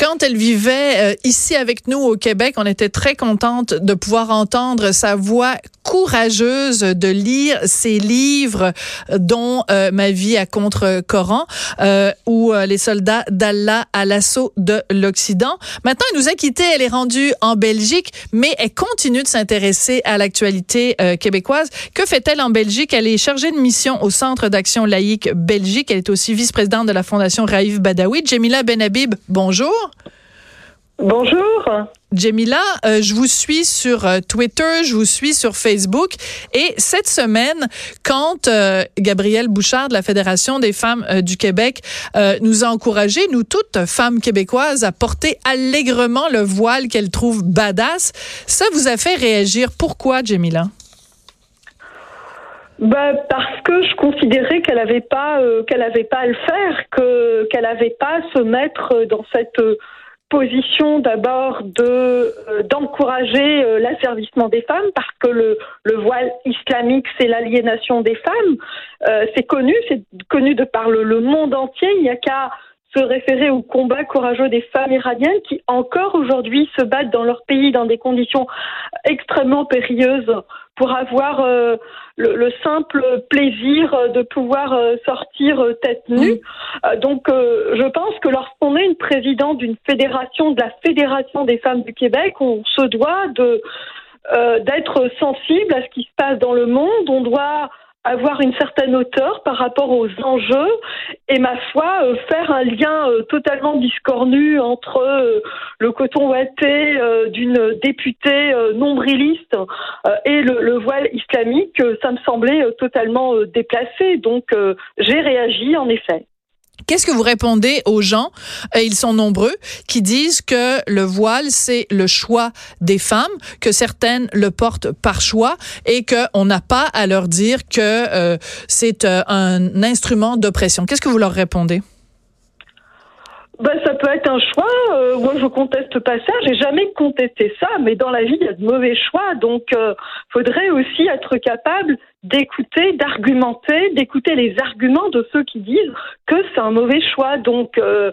Quand elle vivait euh, ici avec nous au Québec, on était très contente de pouvoir entendre sa voix courageuse de lire ses livres, dont euh, Ma vie à contre-Coran euh, ou Les soldats d'Allah à l'assaut de l'Occident. Maintenant, elle nous a quittés, elle est rendue en Belgique, mais elle continue de s'intéresser à l'actualité québécoise. Que fait-elle en Belgique? Elle est chargée de mission au Centre d'action laïque Belgique. Elle est aussi vice-présidente de la Fondation Raïf Badawi. Jemila Benhabib, bonjour. Bonjour. Jemila, euh, je vous suis sur euh, Twitter, je vous suis sur Facebook et cette semaine, quand euh, Gabrielle Bouchard de la Fédération des femmes du Québec nous a encouragé, nous toutes femmes québécoises, à porter allègrement le voile qu'elle trouve badass, ça vous a fait réagir. Pourquoi, Jemila? Ben, parce que je considérais qu'elle n'avait pas qu'elle avait pas à le faire, que qu'elle n'avait pas à se mettre dans cette position d'abord de euh, d'encourager euh, l'asservissement des femmes parce que le, le voile islamique c'est l'aliénation des femmes. Euh, c'est connu c'est connu de par le, le monde entier. Il n'y a qu'à se référer au combat courageux des femmes iraniennes qui encore aujourd'hui se battent dans leur pays dans des conditions extrêmement périlleuses pour avoir euh, le, simple plaisir de pouvoir euh, sortir euh, tête nue. donc, je pense que lorsqu'on est une présidente d'une fédération, de la Fédération des femmes du Québec, on se doit de d'être sensible à ce qui se passe dans le monde. On doit avoir une certaine hauteur par rapport aux enjeux et ma foi euh, faire un lien euh, totalement discornu entre euh, le coton ouaté d'une députée nombriliste et le, voile islamique ça me semblait totalement déplacé. Donc j'ai réagi en effet Qu'est-ce que vous répondez aux gens, et ils sont nombreux, qui disent que le voile, c'est le choix des femmes, que certaines le portent par choix et qu'on n'a pas à leur dire que euh, c'est euh, un instrument d'oppression. Qu'est-ce que vous leur répondez? Ben, ça peut être un choix. Euh, moi, je conteste pas ça. J'ai jamais contesté ça. Mais dans la vie, il y a de mauvais choix. Donc, euh, faudrait aussi être capable d'écouter, d'argumenter, d'écouter les arguments de ceux qui disent que c'est un mauvais choix. Donc, il euh,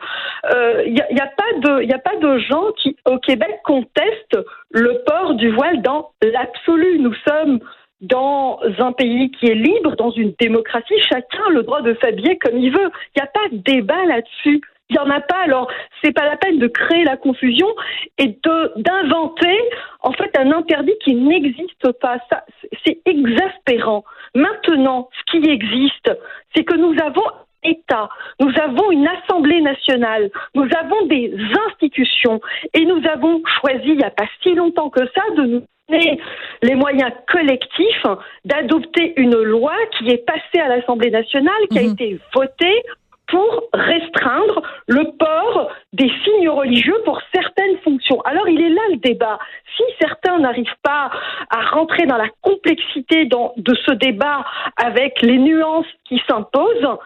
n'y a, y a, pas de, il a pas de gens qui, au Québec, contestent le port du voile dans l'absolu. Nous sommes dans un pays qui est libre, dans une démocratie, chacun a le droit de s'habiller comme il veut. Il n'y a pas de débat là-dessus. Il n'y en a pas, alors c'est pas la peine de créer la confusion et d'inventer en fait un interdit qui n'existe pas. Ça, c'est exaspérant. Maintenant, ce qui existe, c'est que nous avons État, nous avons une Assemblée nationale, nous avons des institutions et nous avons choisi il n'y a pas si longtemps que ça de nous donner les moyens collectifs d'adopter une loi qui est passée à l'Assemblée nationale, qui a mhm. été votée pour restreindre le port des signes religieux pour certaines fonctions. Alors il est là le débat. Si certains n'arrivent pas à rentrer dans la complexité de ce débat avec les nuances qui s'imposent,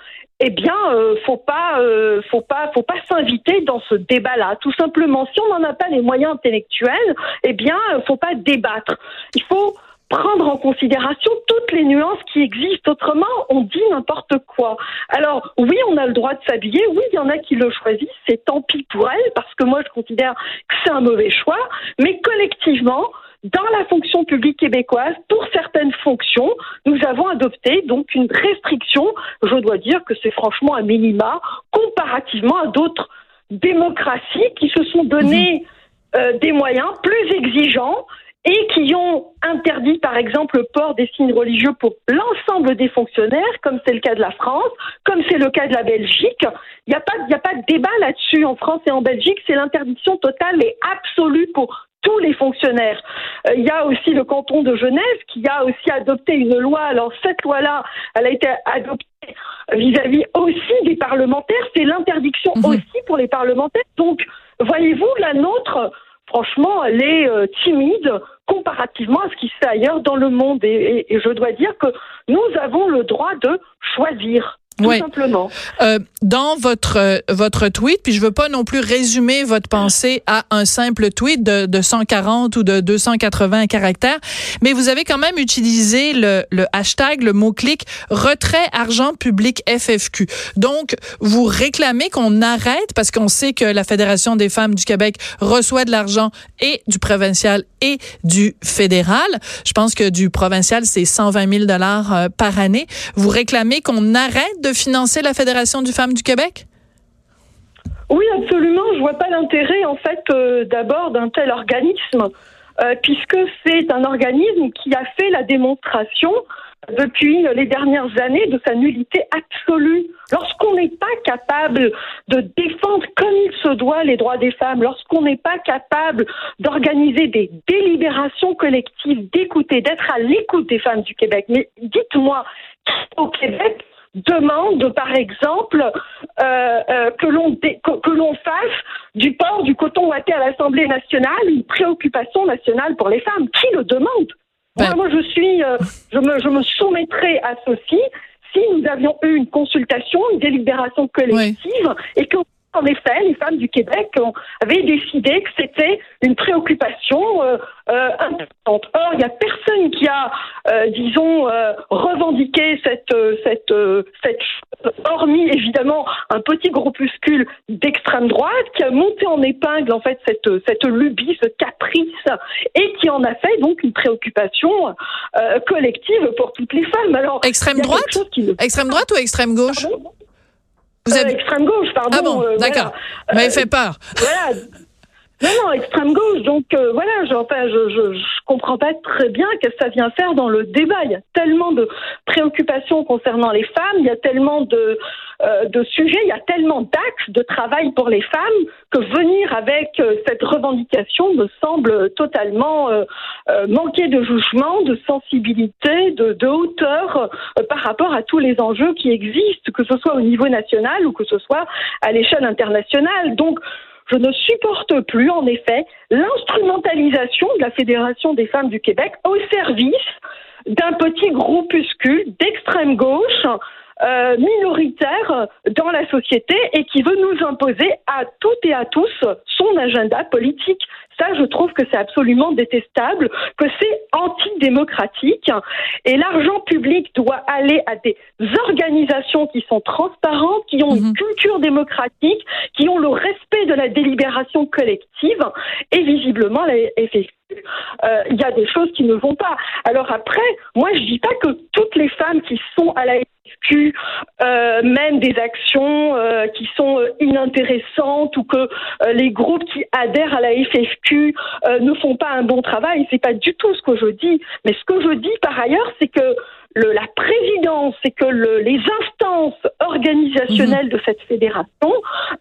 eh bien, euh, faut pas, euh, faut pas, faut pas s'inviter dans ce débat-là. Tout simplement, si on n'en a pas les moyens intellectuels, eh bien, faut pas débattre. Il faut prendre en considération toutes les nuances qui existent. Autrement, on dit n'importe quoi. Alors, oui, on a le droit de s'habiller. Oui, il y en a qui le choisissent. C'est tant pis pour elles, parce que moi, je considère que c'est un mauvais choix. Mais collectivement, dans la fonction publique québécoise, pour certaines fonctions, nous avons adopté donc une restriction. Je dois dire que c'est franchement un minima comparativement à d'autres démocraties qui se sont donné mmh. euh, des moyens plus exigeants et qui ont interdit, par exemple, le port des signes religieux pour l'ensemble des fonctionnaires, comme c'est le cas de la France, comme c'est le cas de la Belgique. Il n'y a, pas, a pas de débat là-dessus en France et en Belgique. C'est l'interdiction totale et absolue pour tous les fonctionnaires. Euh, il y a aussi le canton de Genève qui a aussi adopté une loi. Alors cette loi-là, elle a été adoptée vis-à-vis aussi des parlementaires. C'est l'interdiction Mhm. aussi pour les parlementaires. Donc, voyez-vous, la nôtre, franchement, elle est euh, timide comparativement à ce qui se fait ailleurs dans le monde. Et, je dois dire que nous avons le droit de choisir. Tout Ouais. simplement. Euh, dans votre euh, votre tweet, puis je veux pas non plus résumer votre pensée à un simple tweet de, de 140 ou de 280 caractères, mais vous avez quand même utilisé le, le hashtag, le mot-clic retrait argent public FFQ. Donc, vous réclamez qu'on arrête, parce qu'on sait que la Fédération des femmes du Québec reçoit de l'argent et du provincial et du fédéral. Je pense que du provincial, c'est 120 000 dollars euh, par année. Vous réclamez qu'on arrête de financer la Fédération du femmes du Québec? Oui, absolument. Je vois pas l'intérêt, en fait, euh, d'abord d'un tel organisme, euh, puisque c'est un organisme qui a fait la démonstration depuis les dernières années de sa nullité absolue. Lorsqu'on n'est pas capable de défendre comme il se doit les droits des femmes, lorsqu'on n'est pas capable d'organiser des délibérations collectives, d'écouter, d'être à l'écoute des femmes du Québec, mais dites-moi, au Québec demande, par exemple, euh, euh, que l'on que, que l'on fasse du port du coton ouaté à l'Assemblée nationale une préoccupation nationale pour les femmes. Qui le demande? Ben- moi, moi, je suis, euh, je me, je me soumettrai à ceci. Si nous avions eu une consultation, une délibération collective et que en effet, les femmes du Québec ont- avaient décidé que c'était une préoccupation euh, euh, importante. Or, il n'y a personne qui a, euh, disons, revendiqué cette, cette, cette chose, hormis évidemment un petit groupuscule d'extrême droite qui a monté en épingle en fait cette, cette lubie, ce caprice, et qui en a fait donc une préoccupation collective pour toutes les femmes. Alors, Extrême droite? qui Extrême droite ou extrême gauche? Pardon? Vous Euh, avez... extrême gauche, pardon. Ah bon, euh, d'accord. voilà. M'avez Euh, fait peur. voilà. Non, non, extrême gauche. Donc euh, voilà, je, enfin, je, je, je comprends pas très bien qu'est-ce que ça vient faire dans le débat. Il y a tellement de préoccupations concernant les femmes, il y a tellement de, euh, de sujets, il y a tellement d'axes de travail pour les femmes que venir avec euh, cette revendication me semble totalement euh, euh, manquer de jugement, de sensibilité, de, de hauteur euh, par rapport à tous les enjeux qui existent, que ce soit au niveau national ou que ce soit à l'échelle internationale. Donc je ne supporte plus, en effet, l'instrumentalisation de la Fédération des femmes du Québec au service d'un petit groupuscule d'extrême gauche euh, minoritaire dans la société et qui veut nous imposer à toutes et à tous son agenda politique. Ça, je trouve que c'est absolument détestable, que c'est antidémocratique. Et l'argent public doit aller à des organisations qui sont transparentes, qui ont une Mhm. culture démocratique, qui ont le respect de la délibération collective. Et visiblement, la euh, il y a des choses qui ne vont pas. Alors après, moi, je dis pas que toutes les femmes qui sont à la FFQ euh, mènent des actions euh, qui sont euh, inintéressantes ou que les groupes qui adhèrent à la FFQ ne font pas un bon travail. C'est pas du tout ce que je dis. Mais ce que je dis par ailleurs, c'est que le, la présidence, c'est que le, les instances organisationnelles de cette fédération,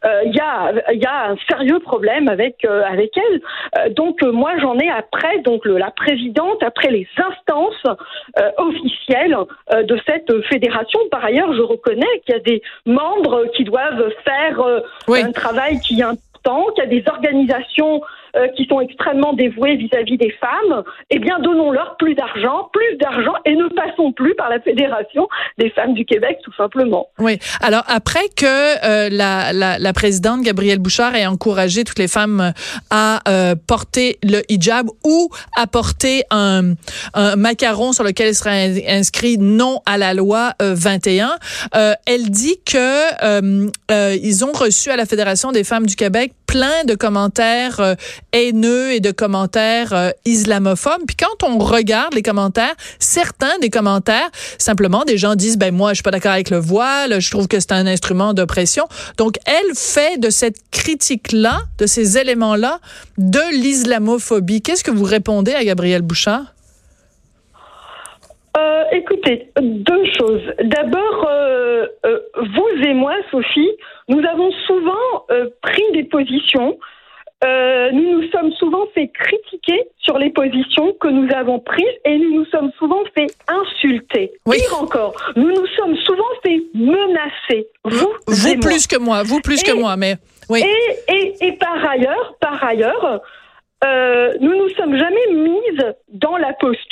euh, il y, a, il y a un sérieux problème avec euh, avec elle. Euh, donc euh, moi j'en ai après donc le, la présidente après les instances euh, officielles euh, de cette fédération. Par ailleurs, je reconnais qu'il y a des membres qui doivent faire euh, Oui. un travail qui est important, qu'il y a des organisations euh, qui sont extrêmement dévouées vis-à-vis des femmes. Eh bien, donnons-leur plus d'argent, plus d'argent, et ne passons plus par la Fédération des femmes du Québec, tout simplement. Oui. Alors après que euh, la, la, la présidente Gabrielle Bouchard ait encouragé toutes les femmes à euh, porter le hijab ou à porter un, un macaron sur lequel serait inscrit non à la loi euh, 21, euh, elle dit que euh, euh, ils ont reçu à la Fédération des femmes du Québec plein de commentaires euh, haineux et de commentaires euh, islamophobes. Puis quand on regarde les commentaires, certains des commentaires, simplement des gens disent ben moi je suis pas d'accord avec le voile, je trouve que c'est un instrument d'oppression. Donc elle fait de cette critique là, de ces éléments là, de l'islamophobie. Qu'est-ce que vous répondez à Gabrielle Bouchard? Euh, écoutez, deux choses. D'abord, euh, euh, vous et moi, Sophie, nous avons souvent pris des positions nous nous sommes souvent fait critiquer sur les positions que nous avons prises et nous nous sommes souvent fait insulter. Oui. Pire encore, nous nous sommes souvent fait menacer. Vous, Vous et moi. plus que moi, vous plus que moi, mais oui. Et, et, et par ailleurs, par ailleurs, nous nous sommes jamais mises dans la posture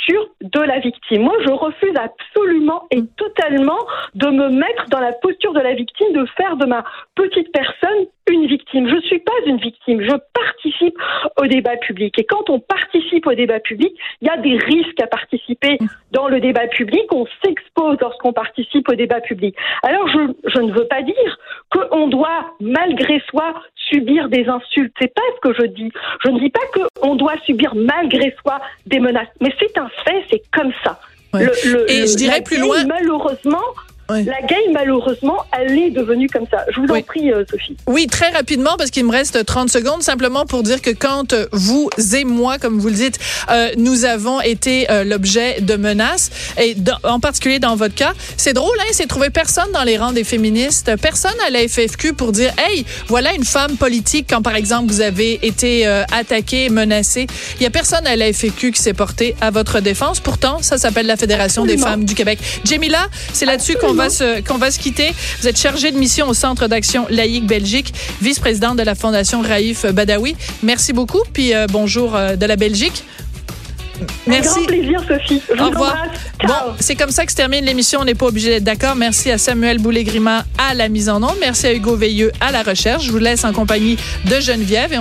de la victime. Moi, je refuse absolument et totalement de me mettre dans la posture de la victime, de faire de ma petite personne une victime. Je suis pas une victime. Je participe au débat public. Et quand on participe au débat public, il y a des risques à participer dans le débat public. On s'expose lorsqu'on participe au débat public. Alors, je, je ne veux pas dire qu'on doit, malgré soi, subir des insultes. C'est pas ce que je dis. Je ne dis pas qu'on doit subir, malgré soi, des menaces. Mais c'est un fait, c'est comme ça. Ouais. Le- Et je dirais plus loin- Malheureusement, Ouais. la game, malheureusement, elle est devenue comme ça. Je vous Oui. en prie, euh, Sophie. Oui, très rapidement, parce qu'il me reste 30 secondes, simplement pour dire que quand vous et moi, comme vous le dites, euh, nous avons été euh, l'objet de menaces, et dans- en particulier dans votre cas, c'est drôle, hein, c'est trouver personne dans les rangs des féministes, personne à la FFQ pour dire, hey, voilà une femme politique quand, par exemple, vous avez été euh, attaqué, menacé. Il y a personne à la FFQ qui s'est porté à votre défense. Pourtant, ça s'appelle la Fédération des femmes du Québec. Jamila, c'est là-dessus qu'on va se qu'on va se quitter. Vous êtes chargée de mission au Centre d'action laïque Belgique, vice-présidente de la Fondation Raif Badawi. Merci beaucoup, puis euh, bonjour euh, de la Belgique. Un Merci. grand plaisir, Sophie. Je Au vous revoir. Bon, c'est comme ça que se termine l'émission. On n'est pas obligé d'être d'accord. Merci à Samuel Boulay-Grima à la mise en onde. Merci à Hugo Veilleux à la recherche. Je vous laisse en compagnie de Geneviève et on